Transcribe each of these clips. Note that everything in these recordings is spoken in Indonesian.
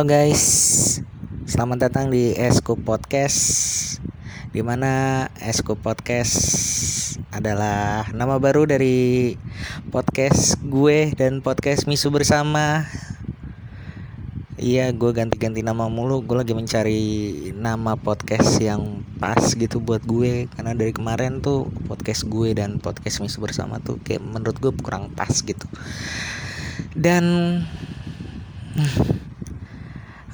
Halo guys, selamat datang di Esco Podcast Di mana Esco Podcast adalah nama baru dari podcast gue dan podcast Misu Bersama. Iya gue ganti-ganti nama mulu. Gue lagi mencari nama podcast yang pas gitu buat gue. Karena dari kemarin tuh podcast gue dan podcast Misu Bersama tuh Kayak menurut gue kurang pas gitu. Dan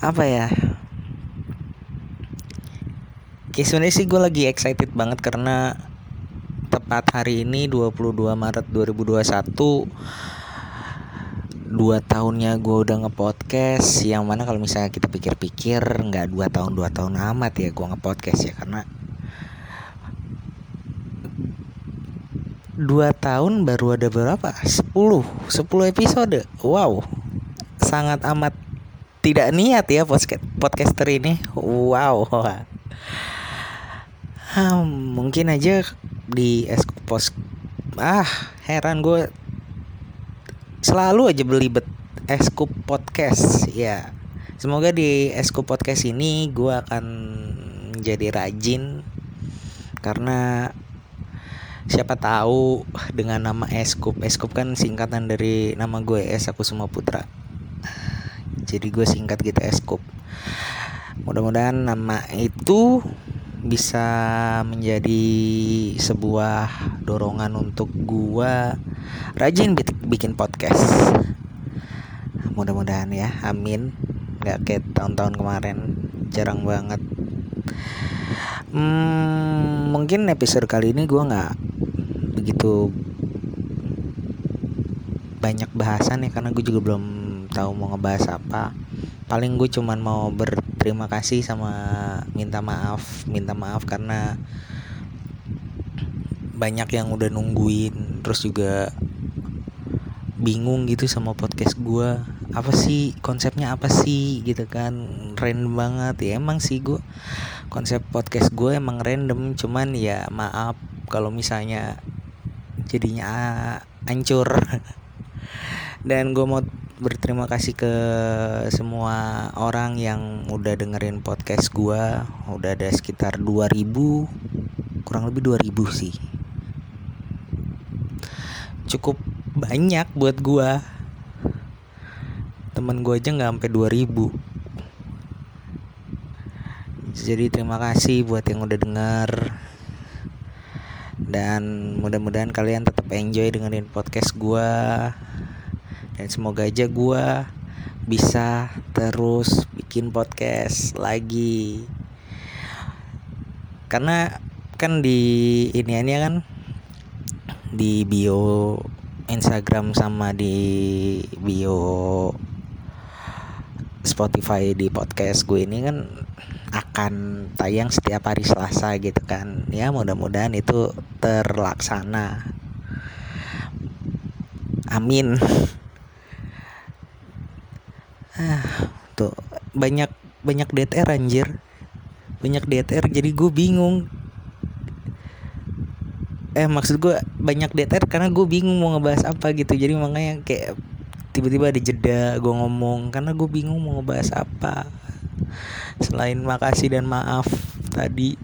apa ya? Sebenarnya sih gue lagi excited banget karena tepat hari ini 22 Maret 2021 dua tahunnya gue udah ngepodcast yang mana kalau misalnya kita pikir-pikir nggak dua tahun dua tahun amat ya gue ngepodcast ya karena dua tahun baru ada berapa? 10 10 episode? Wow sangat amat tidak niat ya podcast podcaster ini. Wow. Hmm, mungkin aja di Eskopos ah heran gue selalu aja belibet Eskup Podcast ya. Semoga di Eskup Podcast ini gue akan menjadi rajin. Karena siapa tahu dengan nama Eskup. Eskup kan singkatan dari nama gue Es aku semua putra jadi gue singkat gitu Eskup mudah-mudahan nama itu bisa menjadi sebuah dorongan untuk gue rajin bikin podcast. Mudah-mudahan ya amin. Nggak kayak tahun-tahun kemarin jarang banget. Hmm, mungkin episode kali ini gue nggak begitu banyak bahasan ya karena gue juga belum tahu mau ngebahas apa. Paling gue cuman mau berterima kasih sama minta maaf minta maaf karena banyak yang udah nungguin terus juga bingung gitu sama podcast gue apa sih konsepnya apa sih gitu kan? Random banget. Ya emang sih gue konsep podcast gue emang random. Cuman ya maaf kalau misalnya jadinya hancur dan gue mau berterima kasih ke semua orang yang udah dengerin podcast gua. Udah ada sekitar 2000 kurang lebih 2000 sih. Cukup banyak buat gua. Temen gua aja nggak sampai 2000 jadi terima kasih buat yang udah denger. Dan mudah-mudahan kalian tetap enjoy dengerin podcast gua dan semoga aja gue bisa terus bikin podcast lagi. Karena kan di ini ini kan di bio Instagram sama di bio Spotify di podcast gue ini kan akan tayang setiap hari Selasa gitu kan. Ya mudah-mudahan itu terlaksana. Amin ah tuh banyak banyak DTR anjir. Banyak DTR jadi gue bingung. Eh maksud gue banyak DTR karena gue bingung mau ngebahas apa gitu. Jadi makanya kayak tiba-tiba ada jeda gue ngomong karena gue bingung mau ngebahas apa. Selain makasih dan maaf tadi.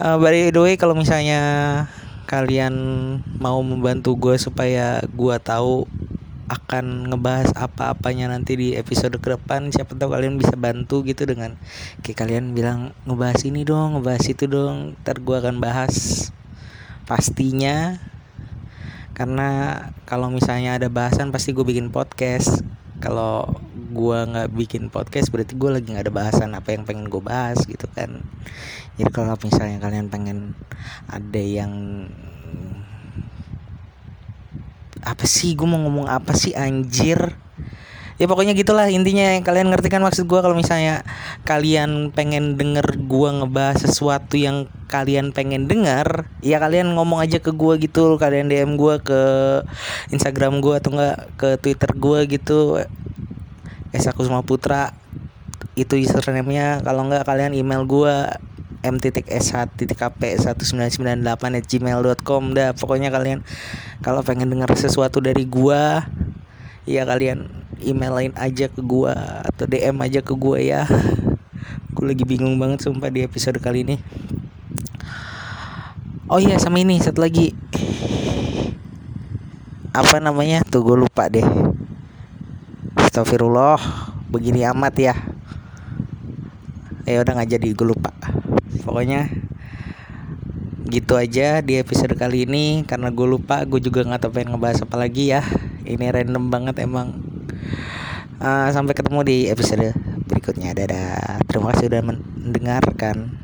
Uh, by the way kalau misalnya kalian mau membantu gue supaya gue tahu akan ngebahas apa-apanya nanti di episode ke depan. Siapa tahu kalian bisa bantu gitu dengan kayak kalian bilang ngebahas ini dong ngebahas itu dong ntar gue akan bahas pastinya. Karena kalau misalnya ada bahasan pasti gue bikin podcast. Kalau gue nggak bikin podcast berarti gue lagi nggak ada bahasan apa yang pengen gue bahas gitu kan. Jadi kalau misalnya kalian pengen ada yang apa sih? Gue mau ngomong apa sih anjir? Ya pokoknya gitulah intinya. Kalian ngerti kan maksud gue kalau misalnya kalian pengen denger gue ngebahas sesuatu yang kalian pengen denger ya kalian ngomong aja ke gue gitu. Kalian dm gue ke instagram gue atau enggak ke twitter gue gitu. Es aku semua putra itu username-nya. Kalau enggak kalian email gue m.s1.kp1998 at gmail.com dah pokoknya kalian kalau pengen dengar sesuatu dari gua ya kalian email lain aja ke gua atau DM aja ke gua ya. Gue lagi bingung banget sumpah di episode kali ini. Oh iya sama ini satu lagi. Apa namanya? Tuh gue lupa deh. Astagfirullah begini amat ya. Ya udah nggak jadi gue lupa pokoknya gitu aja di episode kali ini. Karena gue lupa gue juga nggak tahu pengen ngebahas apa lagi ya. Ini random banget emang. Uh, sampai ketemu di episode berikutnya. Dadah. Terima kasih sudah mendengarkan